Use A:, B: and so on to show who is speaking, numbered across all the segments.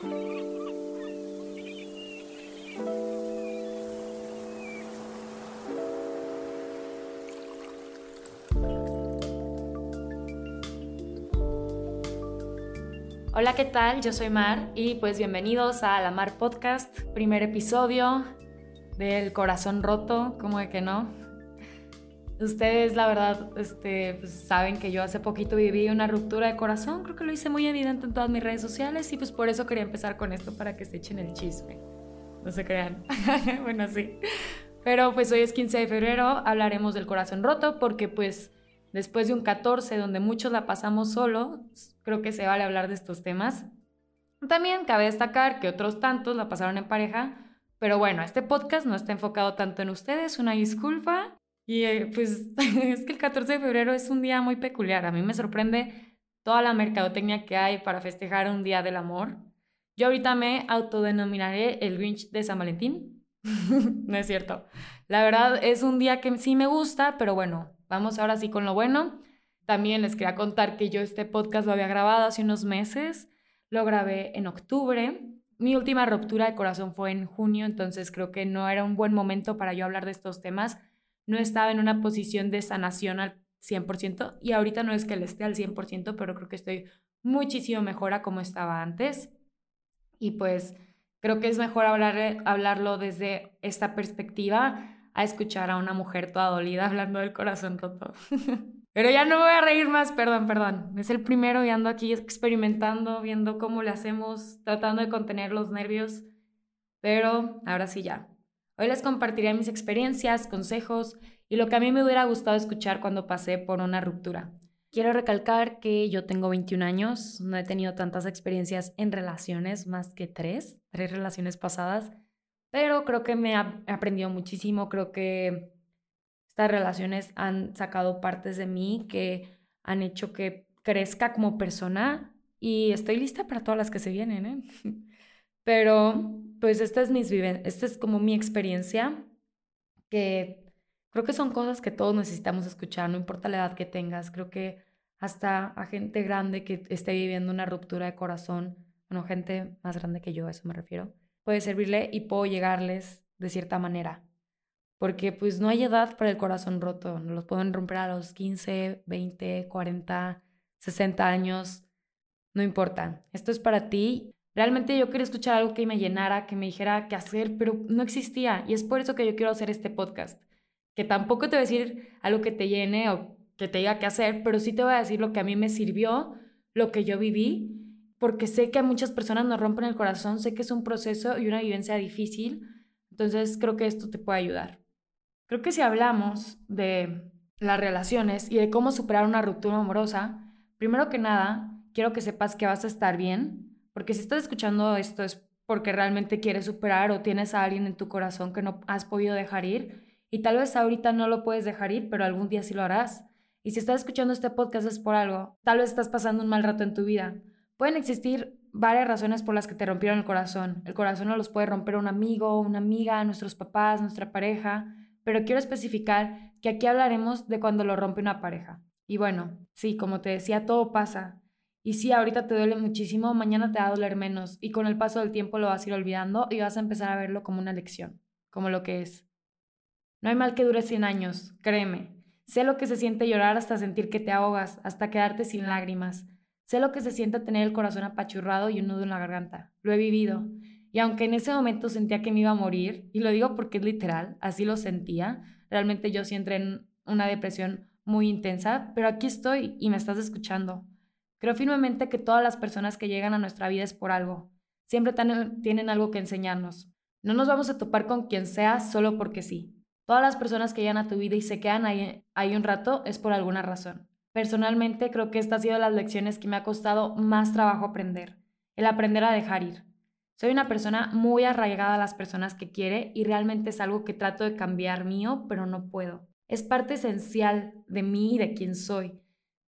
A: Hola, ¿qué tal? Yo soy Mar y pues bienvenidos a La Mar Podcast, primer episodio del corazón roto, como de que no. Ustedes, la verdad, este, pues, saben que yo hace poquito viví una ruptura de corazón, creo que lo hice muy evidente en todas mis redes sociales y pues por eso quería empezar con esto para que se echen el chisme. No se crean. bueno, sí. Pero pues hoy es 15 de febrero, hablaremos del corazón roto porque pues después de un 14 donde muchos la pasamos solo, creo que se vale hablar de estos temas. También cabe destacar que otros tantos la pasaron en pareja, pero bueno, este podcast no está enfocado tanto en ustedes, una disculpa. Y eh, pues es que el 14 de febrero es un día muy peculiar. A mí me sorprende toda la mercadotecnia que hay para festejar un día del amor. Yo ahorita me autodenominaré el Grinch de San Valentín. no es cierto. La verdad es un día que sí me gusta, pero bueno, vamos ahora sí con lo bueno. También les quería contar que yo este podcast lo había grabado hace unos meses, lo grabé en octubre. Mi última ruptura de corazón fue en junio, entonces creo que no era un buen momento para yo hablar de estos temas. No estaba en una posición de sanación al 100% y ahorita no es que le esté al 100%, pero creo que estoy muchísimo mejor a como estaba antes. Y pues creo que es mejor hablar, hablarlo desde esta perspectiva a escuchar a una mujer toda dolida hablando del corazón roto. Pero ya no voy a reír más, perdón, perdón. Es el primero y ando aquí experimentando, viendo cómo le hacemos, tratando de contener los nervios. Pero ahora sí ya. Hoy les compartiré mis experiencias, consejos y lo que a mí me hubiera gustado escuchar cuando pasé por una ruptura. Quiero recalcar que yo tengo 21 años, no he tenido tantas experiencias en relaciones, más que tres, tres relaciones pasadas, pero creo que me he aprendido muchísimo, creo que estas relaciones han sacado partes de mí que han hecho que crezca como persona y estoy lista para todas las que se vienen, ¿eh? Pero pues esta es, mis esta es como mi experiencia, que creo que son cosas que todos necesitamos escuchar, no importa la edad que tengas, creo que hasta a gente grande que esté viviendo una ruptura de corazón, bueno, gente más grande que yo, a eso me refiero, puede servirle y puedo llegarles de cierta manera porque pues no hay edad para el corazón roto, nos los pueden romper a los 15, 20, 40, 60 años, no importa, esto es para ti. Realmente yo quería escuchar algo que me llenara, que me dijera qué hacer, pero no existía y es por eso que yo quiero hacer este podcast, que tampoco te voy a decir algo que te llene o que te diga qué hacer, pero sí te voy a decir lo que a mí me sirvió, lo que yo viví, porque sé que a muchas personas nos rompen el corazón, sé que es un proceso y una vivencia difícil, entonces creo que esto te puede ayudar. Creo que si hablamos de las relaciones y de cómo superar una ruptura amorosa, primero que nada, quiero que sepas que vas a estar bien, porque si estás escuchando esto es porque realmente quieres superar o tienes a alguien en tu corazón que no has podido dejar ir y tal vez ahorita no lo puedes dejar ir, pero algún día sí lo harás. Y si estás escuchando este podcast es por algo, tal vez estás pasando un mal rato en tu vida. Pueden existir varias razones por las que te rompieron el corazón. El corazón no los puede romper un amigo, una amiga, nuestros papás, nuestra pareja pero quiero especificar que aquí hablaremos de cuando lo rompe una pareja. Y bueno, sí, como te decía, todo pasa. Y sí, ahorita te duele muchísimo, mañana te va a doler menos y con el paso del tiempo lo vas a ir olvidando y vas a empezar a verlo como una lección, como lo que es. No hay mal que dure 100 años, créeme. Sé lo que se siente llorar hasta sentir que te ahogas, hasta quedarte sin lágrimas. Sé lo que se siente tener el corazón apachurrado y un nudo en la garganta. Lo he vivido. Y aunque en ese momento sentía que me iba a morir, y lo digo porque es literal, así lo sentía, realmente yo sí entré en una depresión muy intensa, pero aquí estoy y me estás escuchando. Creo firmemente que todas las personas que llegan a nuestra vida es por algo. Siempre tienen algo que enseñarnos. No nos vamos a topar con quien sea solo porque sí. Todas las personas que llegan a tu vida y se quedan ahí, ahí un rato es por alguna razón. Personalmente creo que esta ha sido las lecciones que me ha costado más trabajo aprender. El aprender a dejar ir. Soy una persona muy arraigada a las personas que quiere y realmente es algo que trato de cambiar mío, pero no puedo. Es parte esencial de mí y de quién soy,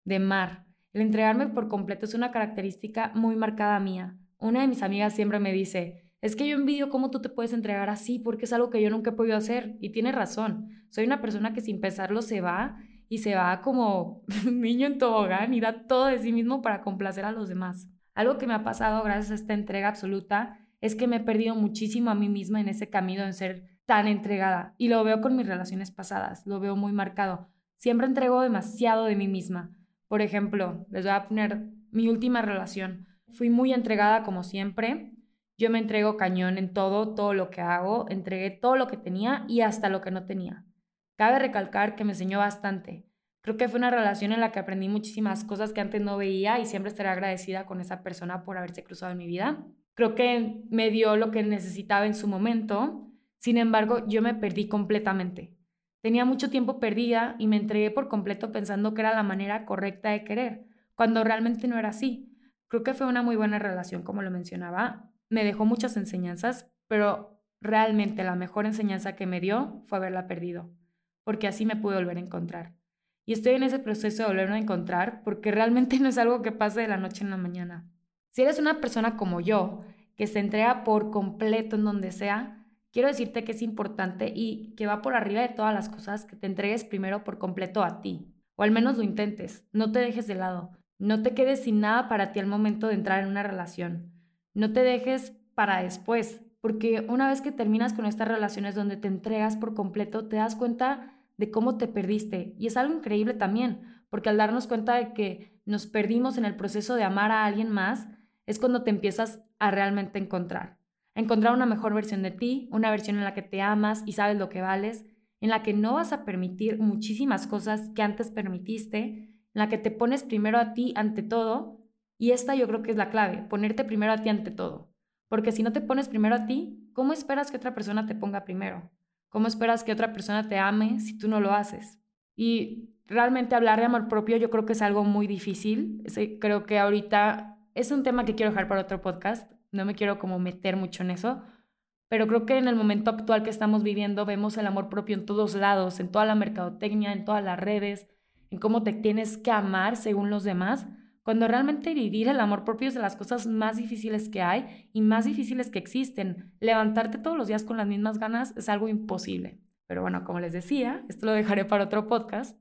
A: de Mar. El entregarme por completo es una característica muy marcada mía. Una de mis amigas siempre me dice, es que yo envidio cómo tú te puedes entregar así porque es algo que yo nunca he podido hacer. Y tiene razón. Soy una persona que sin pensarlo se va y se va como niño en tobogán y da todo de sí mismo para complacer a los demás. Algo que me ha pasado gracias a esta entrega absoluta es que me he perdido muchísimo a mí misma en ese camino de ser tan entregada. Y lo veo con mis relaciones pasadas, lo veo muy marcado. Siempre entrego demasiado de mí misma. Por ejemplo, les voy a poner mi última relación. Fui muy entregada como siempre. Yo me entrego cañón en todo, todo lo que hago. Entregué todo lo que tenía y hasta lo que no tenía. Cabe recalcar que me enseñó bastante. Creo que fue una relación en la que aprendí muchísimas cosas que antes no veía y siempre estaré agradecida con esa persona por haberse cruzado en mi vida. Creo que me dio lo que necesitaba en su momento. Sin embargo, yo me perdí completamente. Tenía mucho tiempo perdida y me entregué por completo pensando que era la manera correcta de querer, cuando realmente no era así. Creo que fue una muy buena relación, como lo mencionaba. Me dejó muchas enseñanzas, pero realmente la mejor enseñanza que me dio fue haberla perdido, porque así me pude volver a encontrar. Y estoy en ese proceso de volverme a encontrar porque realmente no es algo que pase de la noche en la mañana. Si eres una persona como yo, que se entrega por completo en donde sea, quiero decirte que es importante y que va por arriba de todas las cosas que te entregues primero por completo a ti, o al menos lo intentes, no te dejes de lado, no te quedes sin nada para ti al momento de entrar en una relación, no te dejes para después, porque una vez que terminas con estas relaciones donde te entregas por completo, te das cuenta de cómo te perdiste. Y es algo increíble también, porque al darnos cuenta de que nos perdimos en el proceso de amar a alguien más, es cuando te empiezas a realmente encontrar. Encontrar una mejor versión de ti, una versión en la que te amas y sabes lo que vales, en la que no vas a permitir muchísimas cosas que antes permitiste, en la que te pones primero a ti ante todo. Y esta yo creo que es la clave, ponerte primero a ti ante todo. Porque si no te pones primero a ti, ¿cómo esperas que otra persona te ponga primero? ¿Cómo esperas que otra persona te ame si tú no lo haces? Y realmente hablar de amor propio yo creo que es algo muy difícil. Creo que ahorita es un tema que quiero dejar para otro podcast, no me quiero como meter mucho en eso, pero creo que en el momento actual que estamos viviendo vemos el amor propio en todos lados, en toda la mercadotecnia, en todas las redes, en cómo te tienes que amar según los demás, cuando realmente vivir el amor propio es de las cosas más difíciles que hay y más difíciles que existen. Levantarte todos los días con las mismas ganas es algo imposible. Pero bueno, como les decía, esto lo dejaré para otro podcast.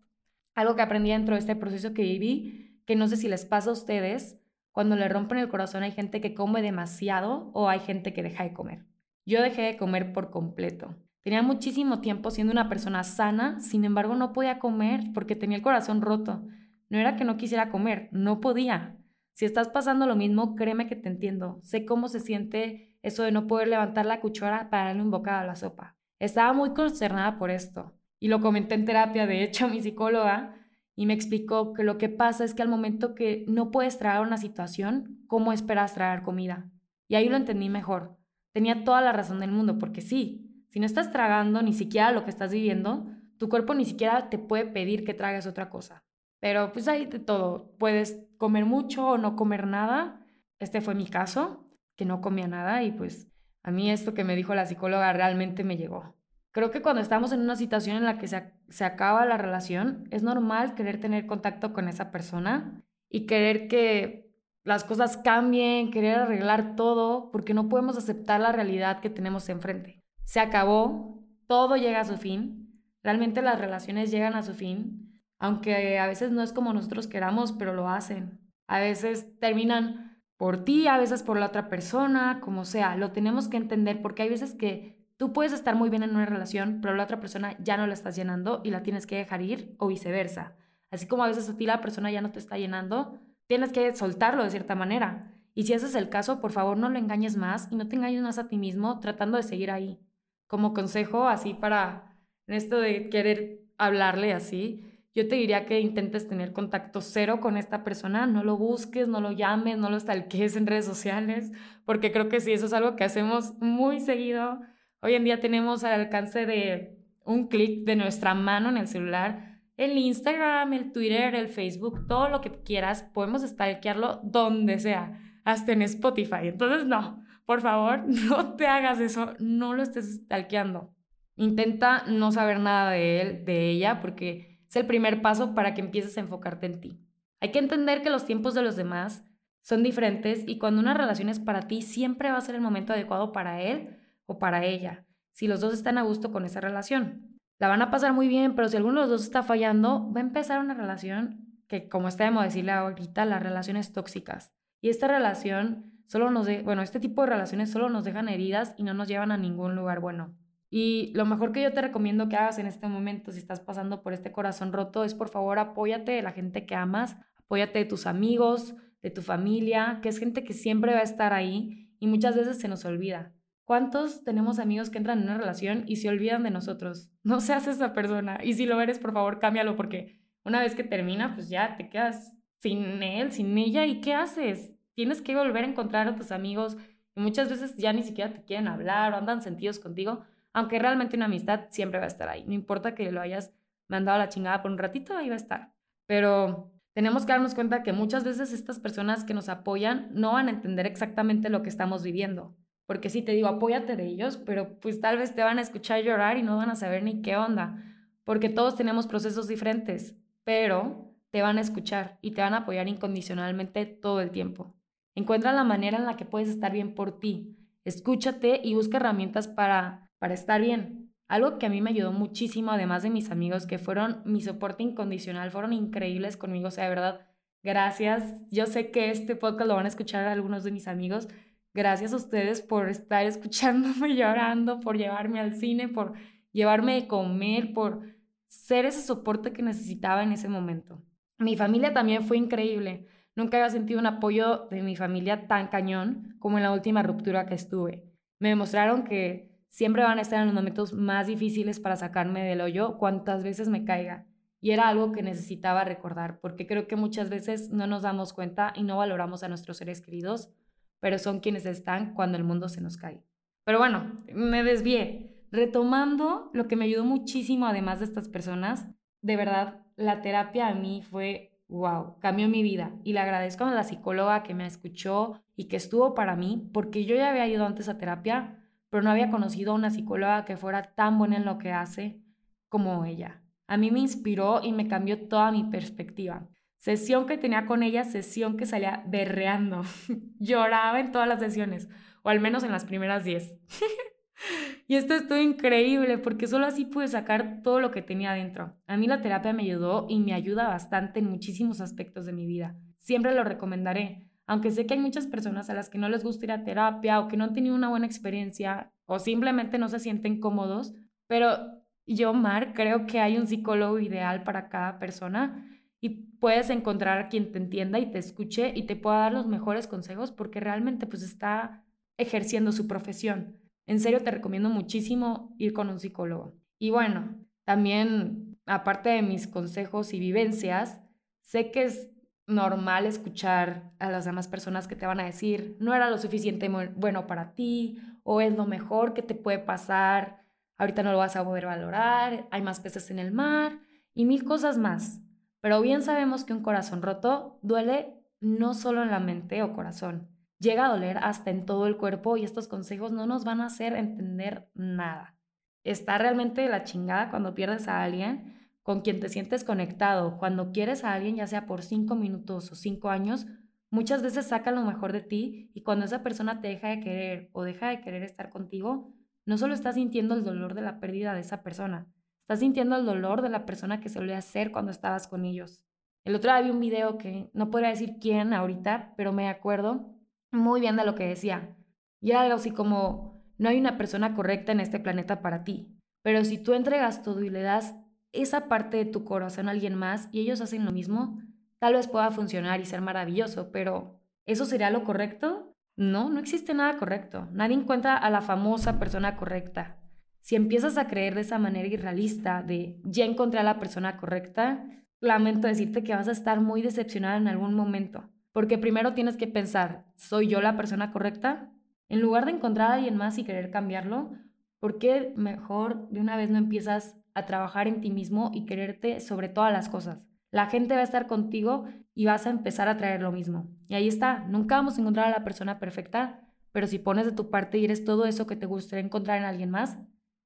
A: Algo que aprendí dentro de este proceso que viví, que no sé si les pasa a ustedes, cuando le rompen el corazón hay gente que come demasiado o hay gente que deja de comer. Yo dejé de comer por completo. Tenía muchísimo tiempo siendo una persona sana, sin embargo no podía comer porque tenía el corazón roto. No era que no quisiera comer, no podía. Si estás pasando lo mismo, créeme que te entiendo. Sé cómo se siente eso de no poder levantar la cuchara para darle un bocado a la sopa. Estaba muy consternada por esto. Y lo comenté en terapia, de hecho, a mi psicóloga, y me explicó que lo que pasa es que al momento que no puedes traer una situación, ¿cómo esperas traer comida? Y ahí lo entendí mejor. Tenía toda la razón del mundo, porque sí, si no estás tragando ni siquiera lo que estás viviendo, tu cuerpo ni siquiera te puede pedir que tragues otra cosa. Pero pues hay de todo. Puedes comer mucho o no comer nada. Este fue mi caso, que no comía nada y pues a mí esto que me dijo la psicóloga realmente me llegó. Creo que cuando estamos en una situación en la que se, acaba la relación, es normal querer tener contacto con esa persona y querer que las cosas cambien, querer arreglar todo, porque no podemos aceptar la realidad que tenemos enfrente. Se acabó, todo llega a su fin, realmente las relaciones llegan a su fin, aunque a veces no es como nosotros queramos, pero lo hacen. A veces terminan por ti, a veces por la otra persona, como sea, lo tenemos que entender porque hay veces que Tú puedes estar muy bien en una relación, pero la otra persona ya no la estás llenando y la tienes que dejar ir o viceversa. Así como a veces a ti la persona ya no te está llenando, tienes que soltarlo de cierta manera. Y si ese es el caso, por favor no lo engañes más y no te engañes más a ti mismo tratando de seguir ahí. Como consejo, así para en esto de querer hablarle así, yo te diría que intentes tener contacto cero con esta persona, no lo busques, no lo llames, no lo stalkees en redes sociales, porque creo que sí, eso es algo que hacemos muy seguido Hoy en día tenemos al alcance de un clic de nuestra mano en el celular el Instagram, el Twitter, el Facebook, todo lo que quieras, podemos stalkearlo donde sea, hasta en Spotify. Entonces, no, por favor, no te hagas eso, no lo estés stalkeando. Intenta no saber nada de él, de ella, porque es el primer paso para que empieces a enfocarte en ti. Hay que entender que los tiempos de los demás son diferentes y cuando una relación es para ti, siempre va a ser el momento adecuado para él o para ella, si los dos están a gusto con esa relación. La van a pasar muy bien, pero si alguno de los dos está fallando, va a empezar una relación que, como está de decirle ahorita, las relaciones tóxicas. Y esta relación solo nos, de, bueno, este tipo de relaciones solo nos dejan heridas y no nos llevan a ningún lugar bueno. Y lo mejor que yo te recomiendo que hagas en este momento, si estás pasando por este corazón roto, es por favor apóyate de la gente que amas, apóyate de tus amigos, de tu familia, que es gente que siempre va a estar ahí y muchas veces se nos olvida. ¿Cuántos tenemos amigos que entran en una relación y se olvidan de nosotros? No seas esa persona. Y si lo eres, por favor, cámbialo porque una vez que termina, pues ya te quedas sin él, sin ella. ¿Y qué haces? Tienes que volver a encontrar a tus amigos y muchas veces ya ni siquiera te quieren hablar o andan sentidos contigo, aunque realmente una amistad siempre va a estar ahí. No importa que lo hayas mandado a la chingada por un ratito, ahí va a estar. Pero tenemos que darnos cuenta que muchas veces estas personas que nos apoyan no van a entender exactamente lo que estamos viviendo. Porque si te digo, apóyate de ellos, pero pues tal vez te van a escuchar llorar y no van a saber ni qué onda. Porque todos tenemos procesos diferentes, pero te van a escuchar y te van a apoyar incondicionalmente todo el tiempo. Encuentra la manera en la que puedes estar bien por ti. Escúchate y busca herramientas para, para estar bien. Algo que a mí me ayudó muchísimo, además de mis amigos, que fueron mi soporte incondicional, fueron increíbles conmigo, o sea, de verdad, gracias. Yo sé que este podcast lo van a escuchar algunos de mis amigos. Gracias a ustedes por estar escuchándome llorando, por llevarme al cine, por llevarme de comer, por ser ese soporte que necesitaba en ese momento. Mi familia también fue increíble. Nunca había sentido un apoyo de mi familia tan cañón como en la última ruptura que estuve. Me demostraron que siempre van a estar en los momentos más difíciles para sacarme del hoyo cuantas veces me caiga. Y era algo que necesitaba recordar, porque creo que muchas veces no nos damos cuenta y no valoramos a nuestros seres queridos, pero son quienes están cuando el mundo se nos cae. Pero bueno, me desvié. Retomando lo que me ayudó muchísimo, además de estas personas, de verdad, la terapia a mí fue, wow, cambió mi vida. Y le agradezco a la psicóloga que me escuchó y que estuvo para mí, porque yo ya había ido antes a terapia, pero no había conocido a una psicóloga que fuera tan buena en lo que hace como ella. A mí me inspiró y me cambió toda mi perspectiva. Sesión que tenía con ella, sesión que salía berreando. Lloraba en todas las sesiones, o al menos en las primeras 10. y esto estuvo increíble porque solo así pude sacar todo lo que tenía adentro. A mí la terapia me ayudó y me ayuda bastante en muchísimos aspectos de mi vida. Siempre lo recomendaré aunque sé que hay muchas personas a las que no les gusta ir a terapia o que no han tenido una buena experiencia o simplemente no se sienten cómodos, pero yo, Mar, creo que hay un psicólogo ideal para cada persona y puedes encontrar a quien te entienda y te escuche y te pueda dar los mejores consejos porque realmente pues está ejerciendo su profesión. En serio te recomiendo muchísimo ir con un psicólogo. Y bueno, también aparte de mis consejos y vivencias, sé que es normal escuchar a las demás personas que te van a decir, no era lo suficiente bueno para ti, o es lo mejor que te puede pasar, ahorita no lo vas a poder valorar, hay más peces en el mar, y mil cosas más. Pero bien sabemos que un corazón roto duele no solo en la mente o corazón, llega a doler hasta en todo el cuerpo y estos consejos no nos van a hacer entender nada. Está realmente la chingada cuando pierdes a alguien con quien te sientes conectado, cuando quieres a alguien, ya sea por cinco minutos o cinco años, muchas veces saca lo mejor de ti y cuando esa persona te deja de querer o deja de querer estar contigo, no solo estás sintiendo el dolor de la pérdida de esa persona, estás sintiendo el dolor de la persona que solía ser cuando estabas con ellos. El otro día vi un video que no podría decir quién ahorita, pero me acuerdo muy bien de lo que decía. Y era algo así como, no hay una persona correcta en este planeta para ti, pero si tú entregas todo y le das esa parte de tu corazón a alguien más y ellos hacen lo mismo, tal vez pueda funcionar y ser maravilloso, pero ¿eso sería lo correcto? No, no existe nada correcto. Nadie encuentra a la famosa persona correcta. Si empiezas a creer de esa manera irrealista de ya encontré a la persona correcta, lamento decirte que vas a estar muy decepcionada en algún momento. Porque primero tienes que pensar, ¿soy yo la persona correcta? En lugar de encontrar a alguien más y querer cambiarlo, ¿por qué mejor de una vez no empiezas a trabajar en ti mismo y quererte sobre todas las cosas. La gente va a estar contigo y vas a empezar a traer lo mismo. Y ahí está, nunca vamos a encontrar a la persona perfecta, pero si pones de tu parte y eres todo eso que te gustaría encontrar en alguien más,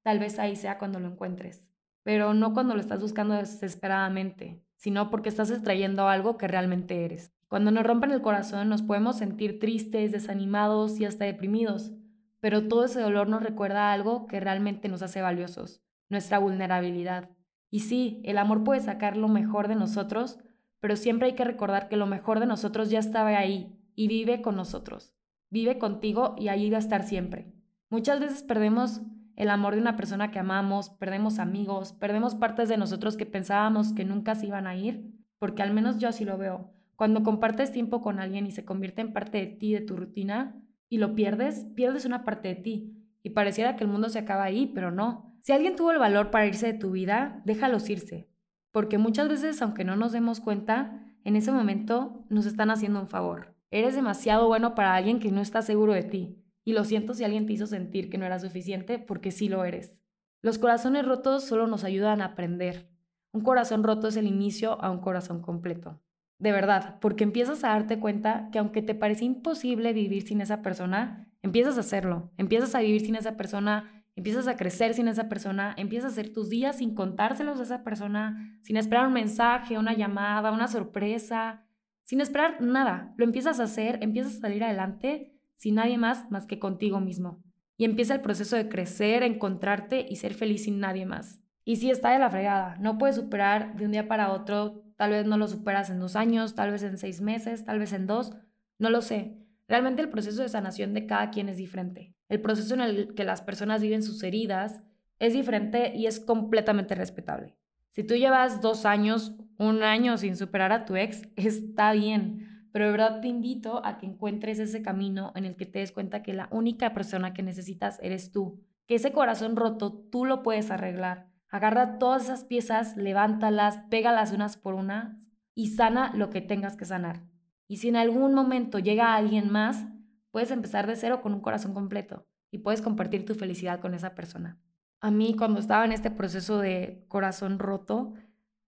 A: tal vez ahí sea cuando lo encuentres. Pero no cuando lo estás buscando desesperadamente, sino porque estás extrayendo algo que realmente eres. Cuando nos rompen el corazón nos podemos sentir tristes, desanimados y hasta deprimidos, pero todo ese dolor nos recuerda algo que realmente nos hace valiosos nuestra vulnerabilidad. Y sí, el amor puede sacar lo mejor de nosotros, pero siempre hay que recordar que lo mejor de nosotros ya estaba ahí y vive con nosotros. Vive contigo y ahí va a estar siempre. Muchas veces perdemos el amor de una persona que amamos, perdemos amigos, perdemos partes de nosotros que pensábamos que nunca se iban a ir, porque al menos yo así lo veo. Cuando compartes tiempo con alguien y se convierte en parte de ti, de tu rutina, y lo pierdes, pierdes una parte de ti. Y pareciera que el mundo se acaba ahí, pero no. Si alguien tuvo el valor para irse de tu vida, déjalos irse. Porque muchas veces, aunque no nos demos cuenta, en ese momento nos están haciendo un favor. Eres demasiado bueno para alguien que no está seguro de ti. Y lo siento si alguien te hizo sentir que no era suficiente, porque sí lo eres. Los corazones rotos solo nos ayudan a aprender. Un corazón roto es el inicio a un corazón completo. De verdad, porque empiezas a darte cuenta que aunque te parece imposible vivir sin esa persona, empiezas a hacerlo. Empiezas a vivir sin esa persona, empiezas a crecer sin esa persona, empiezas a hacer tus días sin contárselos a esa persona, sin esperar un mensaje, una llamada, una sorpresa, sin esperar nada. Lo empiezas a hacer, empiezas a salir adelante sin nadie más más que contigo mismo. Y empieza el proceso de crecer, encontrarte y ser feliz sin nadie más. Y si está de la fregada, no puedes superar de un día para otro, tal vez no lo superas en dos años, tal vez en seis meses, tal vez en dos, no lo sé. Realmente el proceso de sanación de cada quien es diferente. El proceso en el que las personas viven sus heridas es diferente y es completamente respetable. Si tú llevas dos años, un año sin superar a tu ex, está bien pero de verdad te invito a que encuentres ese camino en el que te des cuenta que la única persona que necesitas eres tú, que ese corazón roto tú lo puedes arreglar. Agarra todas esas piezas, levántalas, pégalas unas por unas y sana lo que tengas que sanar. Y si en algún momento llega alguien más, puedes empezar de cero con un corazón completo y puedes compartir tu felicidad con esa persona. A mí cuando estaba en este proceso de corazón roto,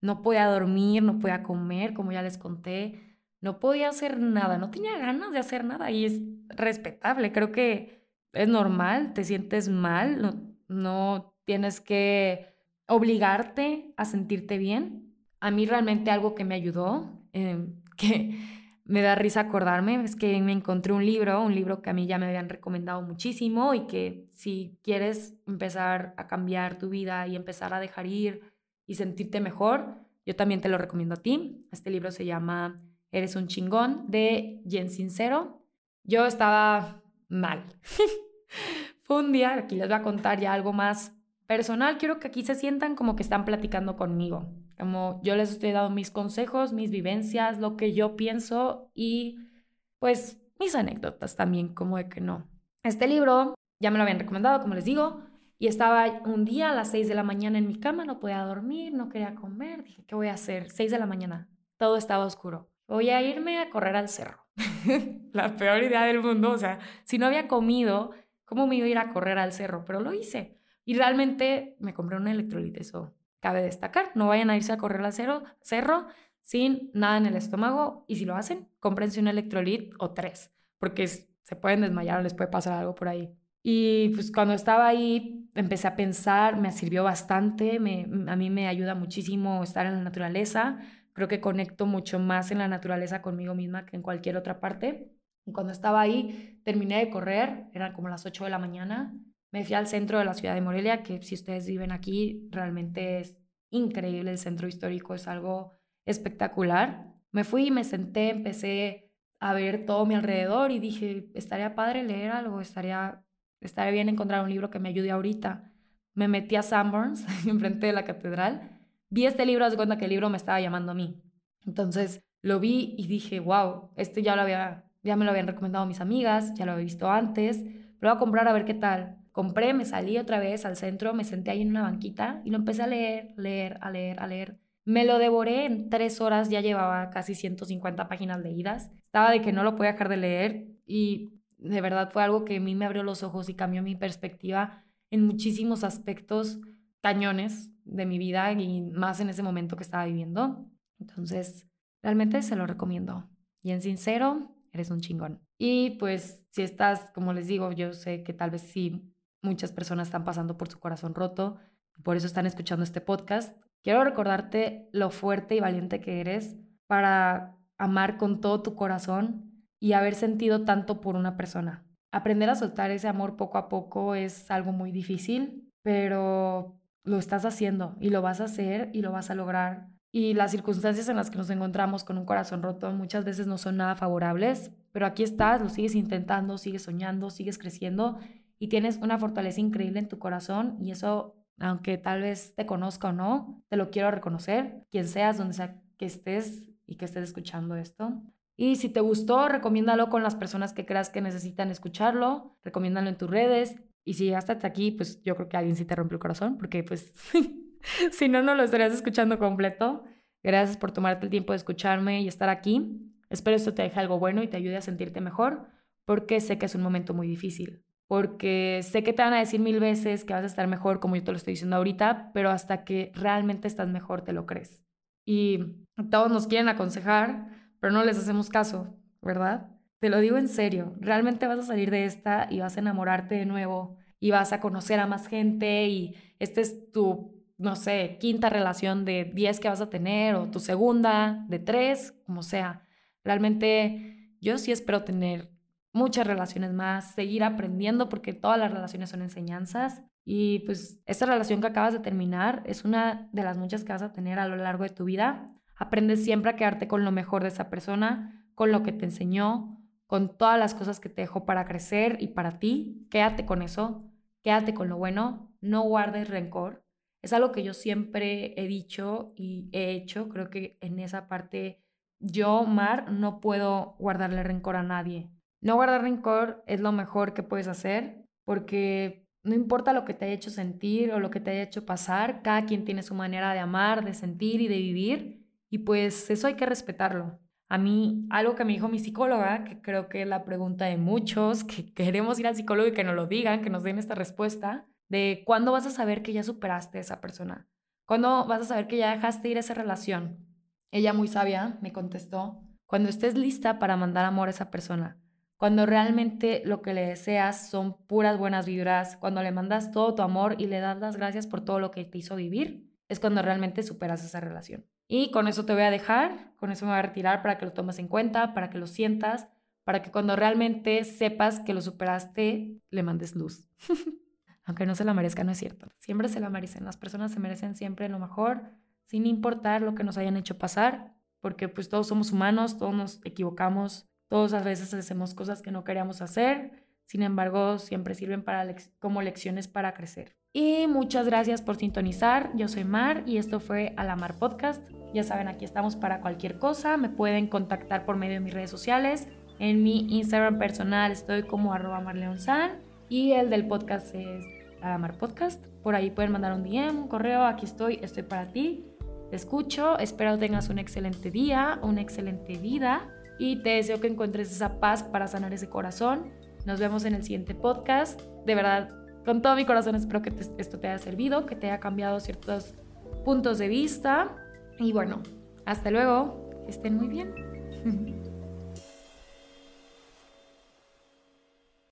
A: no podía dormir, no podía comer, como ya les conté, no podía hacer nada, no tenía ganas de hacer nada y es respetable, creo que es normal, te sientes mal, no, no tienes que obligarte a sentirte bien. A mí realmente algo que me ayudó, em, que me da risa acordarme, es que me encontré un libro, un libro que a mí ya me habían recomendado muchísimo y que si quieres empezar a cambiar tu vida y empezar a dejar ir y sentirte mejor, yo también te lo recomiendo a ti. Este libro se llama Eres un chingón de Jen Sincero. Yo estaba mal. Fue un día, aquí les voy a contar ya algo más personal. Quiero que aquí se sientan como que están platicando conmigo. Como yo les estoy dando mis consejos, mis vivencias, lo que yo pienso y pues mis anécdotas también, como de que no. Este libro ya me lo habían recomendado, como les digo, y estaba un día a las 6 de la mañana en mi cama, no podía dormir, no quería comer. Dije, ¿qué voy a hacer? 6 de la mañana, todo estaba oscuro voy a irme a correr al cerro. la peor idea del mundo, o sea, si no había comido, ¿cómo me iba a ir a correr al cerro? Pero lo hice. Y realmente me compré un electrolite, eso cabe destacar. No vayan a irse a correr al cerro, cerro sin nada en el estómago y si lo hacen, cómprense un electrolit o tres, porque se pueden desmayar o les puede pasar algo por ahí. Y pues cuando estaba ahí empecé a pensar, me sirvió bastante, me, a mí me ayuda muchísimo estar en la naturaleza, Creo que conecto mucho más en la naturaleza conmigo misma que en cualquier otra parte. Y cuando estaba ahí, terminé de correr, eran como las 8 de la mañana. Me fui al centro de la ciudad de Morelia, que si ustedes viven aquí, realmente es increíble. El centro histórico es algo espectacular. Me fui, me senté, empecé a ver todo mi alrededor y dije, estaría padre leer algo, estaría, estaría bien encontrar un libro que me ayude ahorita. Me metí a Sanborns, enfrente de la catedral, vi este libro, de cuenta que el libro me estaba llamando a mí. Entonces lo vi y dije, wow, este ya lo había, ya me lo habían recomendado mis amigas, ya lo había visto antes, lo voy a comprar a ver qué tal. Compré, me salí otra vez al centro, me senté ahí en una banquita y lo empecé a leer, leer, a leer, a leer. Me lo devoré en tres horas, ya llevaba casi 150 páginas leídas. Estaba de que no lo podía dejar de leer y de verdad fue algo que a mí me abrió los ojos y cambió mi perspectiva en muchísimos aspectos cañones de mi vida y más en ese momento que estaba viviendo. Entonces, realmente se lo recomiendo. Y en sincero, eres un chingón. Y pues si estás, como les digo, yo sé que tal vez sí muchas personas están pasando por su corazón roto, por eso están escuchando este podcast. Quiero recordarte lo fuerte y valiente que eres para amar con todo tu corazón y haber sentido tanto por una persona. Aprender a soltar ese amor poco a poco es algo muy difícil, pero lo estás haciendo y lo vas a hacer y lo vas a lograr. Y las circunstancias en las que nos encontramos con un corazón roto muchas veces no son nada favorables, pero aquí estás, lo sigues intentando, sigues soñando, sigues creciendo y tienes una fortaleza increíble en tu corazón y eso, aunque tal vez te conozca o no, te lo quiero reconocer, quien seas, donde sea que estés y que estés escuchando esto. Y si te gustó, recomiéndalo con las personas que creas que necesitan escucharlo, recomiéndalo en tus redes. Y si llegaste hasta aquí, pues yo creo que alguien sí te rompió el corazón, porque pues si no, no lo estarías escuchando completo. Gracias por tomarte el tiempo de escucharme y estar aquí. Espero esto te deje algo bueno y te ayude a sentirte mejor, porque sé que es un momento muy difícil. Porque sé que te van a decir mil veces que vas a estar mejor, como yo te lo estoy diciendo ahorita, pero hasta que realmente estás mejor te lo crees. Y todos nos quieren aconsejar, pero no les hacemos caso, ¿verdad? Te lo digo en serio, realmente vas a salir de esta y vas a enamorarte de nuevo y vas a conocer a más gente y este es tu, no sé, quinta relación de 10 que vas a tener o tu segunda de 3, como sea. Realmente yo sí espero tener muchas relaciones más, seguir aprendiendo porque todas las relaciones son enseñanzas y pues esta relación que acabas de terminar es una de las muchas que vas a tener a lo largo de tu vida. Aprendes siempre a quedarte con lo mejor de esa persona, con lo que te enseñó, con todas las cosas que te dejó para crecer y para ti. Quédate con eso, quédate con lo bueno, no guardes rencor. Es algo que yo siempre he dicho y he hecho. Creo que en esa parte yo, Mar, no puedo guardarle rencor a nadie. No guardar rencor es lo mejor que puedes hacer porque no importa lo que te haya hecho sentir o lo que te haya hecho pasar, cada quien tiene su manera de amar, de sentir y de vivir y pues eso hay que respetarlo. A mí, algo que me dijo mi psicóloga, que creo que es la pregunta de muchos, que queremos ir al psicólogo y que nos lo digan, que nos den esta respuesta, de cuándo vas a saber que ya superaste a esa persona, cuándo vas a saber que ya dejaste ir esa relación, ella muy sabia me contestó, cuando estés lista para mandar amor a esa persona, cuando realmente lo que le deseas son puras buenas vibras, cuando le mandas todo tu amor y le das las gracias por todo lo que te hizo vivir, es cuando realmente superas esa relación. Y con eso te voy a dejar, con eso me voy a retirar para que lo tomes en cuenta, para que lo sientas, para que cuando realmente sepas que lo superaste, le mandes luz. Aunque no se la merezca, no es cierto. Siempre se la merecen. Las personas se merecen siempre lo mejor sin importar lo que nos hayan hecho pasar, porque pues todos somos humanos, todos nos equivocamos, todos a veces hacemos cosas que no queríamos hacer, sin embargo siempre sirven para como lecciones para crecer. Y muchas gracias por sintonizar, yo soy Mar y esto fue Alamar Podcast. Ya saben, aquí estamos para cualquier cosa, me pueden contactar por medio de mis redes sociales. En mi Instagram personal estoy como arroba marleonsan y el del podcast es Alamar Podcast. Por ahí pueden mandar un DM, un correo, aquí estoy, estoy para ti. Te escucho, espero tengas un excelente día, una excelente vida y te deseo que encuentres esa paz para sanar ese corazón. Nos vemos en el siguiente podcast. De verdad, con todo mi corazón espero que esto te haya servido, que te haya cambiado ciertos puntos de vista. Y bueno, hasta luego, que estén muy bien.